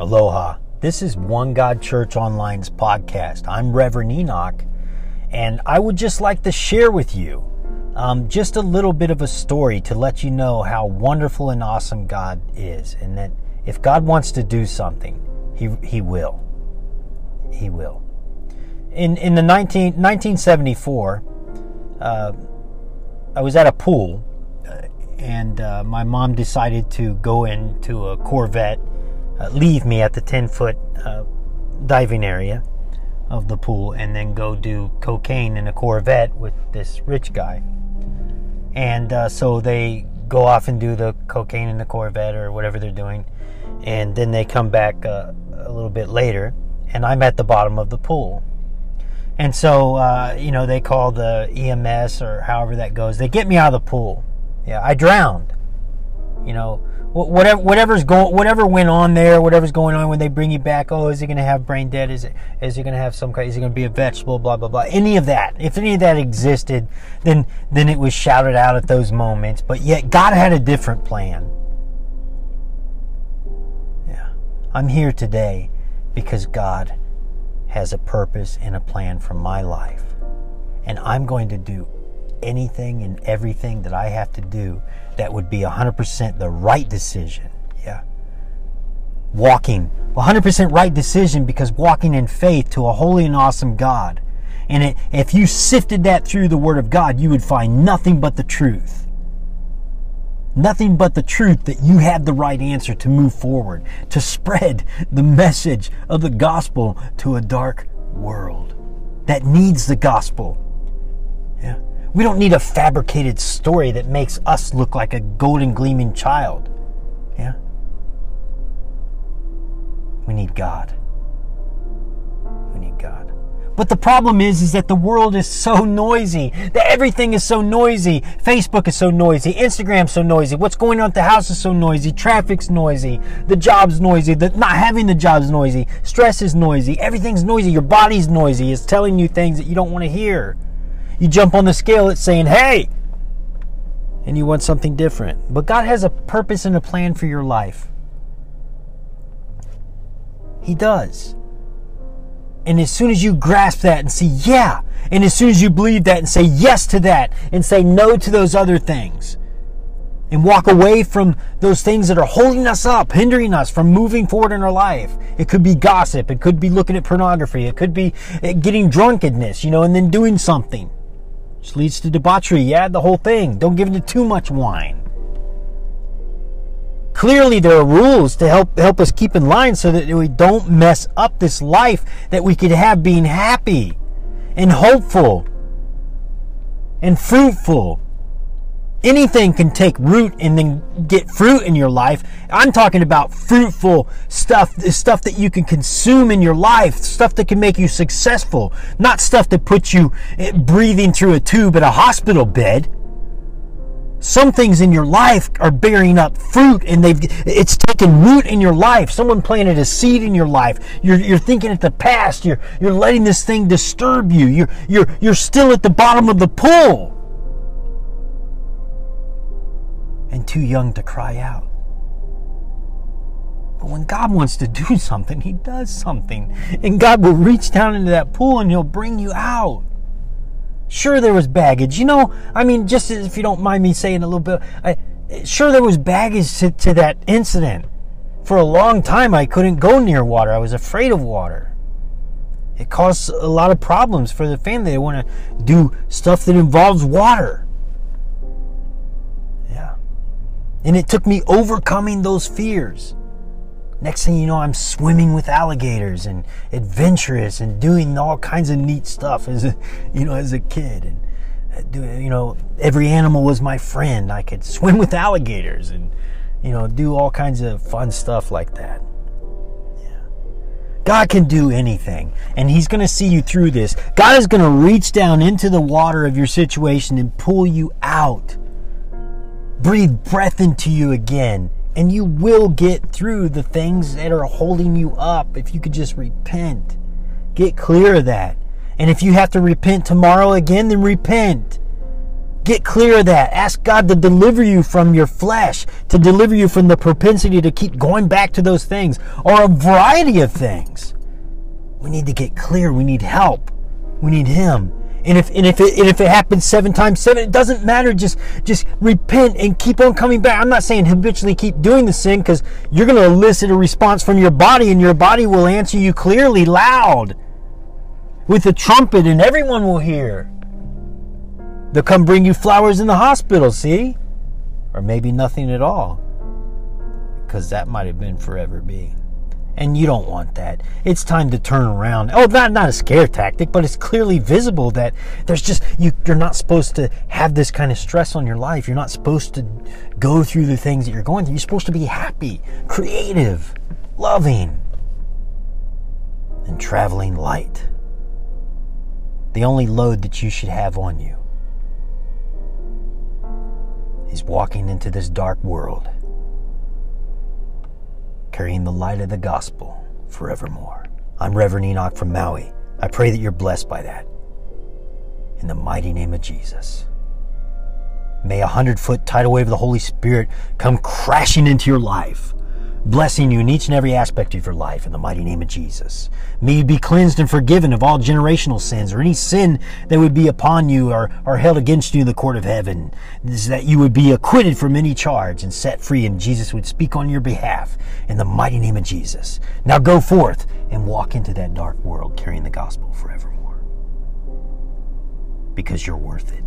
Aloha. This is One God Church Online's podcast. I'm Reverend Enoch, and I would just like to share with you um, just a little bit of a story to let you know how wonderful and awesome God is, and that if God wants to do something, He, he will. He will. In, in the 19, 1974, uh, I was at a pool, uh, and uh, my mom decided to go into a Corvette leave me at the 10 foot uh, diving area of the pool and then go do cocaine in a Corvette with this rich guy. And uh, so they go off and do the cocaine in the Corvette or whatever they're doing. And then they come back uh, a little bit later, and I'm at the bottom of the pool. And so, uh, you know, they call the EMS or however that goes. They get me out of the pool. Yeah, I drowned. You know, whatever whatever's going whatever went on there whatever's going on when they bring you back oh is he going to have brain dead? Is it is he going to have some kind is he going to be a vegetable? Blah blah blah. Any of that. If any of that existed then then it was shouted out at those moments. But yet god had a different plan. Yeah. I'm here today because god has a purpose and a plan for my life. And i'm going to do anything and everything that I have to do that would be 100% the right decision. Yeah. Walking, 100% right decision because walking in faith to a holy and awesome God. And it, if you sifted that through the Word of God, you would find nothing but the truth. Nothing but the truth that you had the right answer to move forward, to spread the message of the gospel to a dark world that needs the gospel. Yeah. We don't need a fabricated story that makes us look like a golden gleaming child. Yeah? We need God. We need God. But the problem is, is that the world is so noisy. That everything is so noisy. Facebook is so noisy. Instagram's so noisy. What's going on at the house is so noisy. Traffic's noisy. The job's noisy. The not having the job's noisy. Stress is noisy. Everything's noisy. Your body's noisy. It's telling you things that you don't want to hear. You jump on the scale, it's saying, hey, and you want something different. But God has a purpose and a plan for your life. He does. And as soon as you grasp that and say, yeah, and as soon as you believe that and say yes to that and say no to those other things, and walk away from those things that are holding us up, hindering us from moving forward in our life. It could be gossip. It could be looking at pornography. It could be eh, getting drunkenness, you know, and then doing something. Which leads to debauchery. Yeah, the whole thing. Don't give into too much wine. Clearly, there are rules to help help us keep in line so that we don't mess up this life that we could have being happy and hopeful and fruitful anything can take root and then get fruit in your life. I'm talking about fruitful stuff, stuff that you can consume in your life, stuff that can make you successful, not stuff that puts you eh, breathing through a tube at a hospital bed. Some things in your life are bearing up fruit and they've it's taken root in your life. Someone planted a seed in your life. You're, you're thinking at the past. You're you're letting this thing disturb you. You're you're you're still at the bottom of the pool and too young to cry out. But when God wants to do something, He does something. And God will reach down into that pool and He'll bring you out. Sure, there was baggage. You know, I mean, just if you don't mind me saying a little bit, I, sure, there was baggage to, to that incident. For a long time, I couldn't go near water. I was afraid of water. It caused a lot of problems for the family. They want to do stuff that involves water. And it took me overcoming those fears. Next thing you know, I'm swimming with alligators and adventurous and doing all kinds of neat stuff as a, you know, as a kid. And uh, you know, every animal was my friend. I could swim with alligators and you know, do all kinds of fun stuff like that. God can do anything, and He's going to see you through this. God is going to reach down into the water of your situation and pull you out breathe breath into you again. And you will get through the things that are holding you up if you could just repent. Get clear of that. And if you have to repent tomorrow again, then repent. Get clear of that. Ask God to deliver you from your flesh, to deliver you from the propensity to keep going back to those things, or a variety of things. We need to get clear. We need help. We need Him. And if and if it and if it happens seven times seven, it doesn't matter. Just just repent and keep on coming back. I'm not saying habitually keep doing the sin because you're going to elicit a response from your body, and your body will answer you clearly, loud, with a trumpet, and everyone will hear. They'll come bring you flowers in the hospital. See, or maybe nothing at all, because that might have been forever be and you don't want that. It's time to turn around. Oh, not not a scare tactic, but it's clearly visible that there's just you you're not supposed to have this kind of stress on your life. You're not supposed to go through the things that you're going through. You're supposed to be happy, creative, loving, and traveling light. The only load that you should have on you is walking into this dark world carrying the light of the gospel forevermore. I'm Reverend Enoch from Maui. I pray that you're blessed by that. In the mighty name of Jesus. May a hundred foot tidal wave of the Holy Spirit come crashing into your life blessing you in each and every aspect of your life in the mighty name of Jesus. May you be cleansed and forgiven of all generational sins or any sin that would be upon you or, or held against you in the court of heaven. That you would be acquitted from any charge and set free, and Jesus would speak on your behalf in the mighty name of Jesus. Now go forth and walk into that dark world carrying the gospel forevermore. Because you're worth it.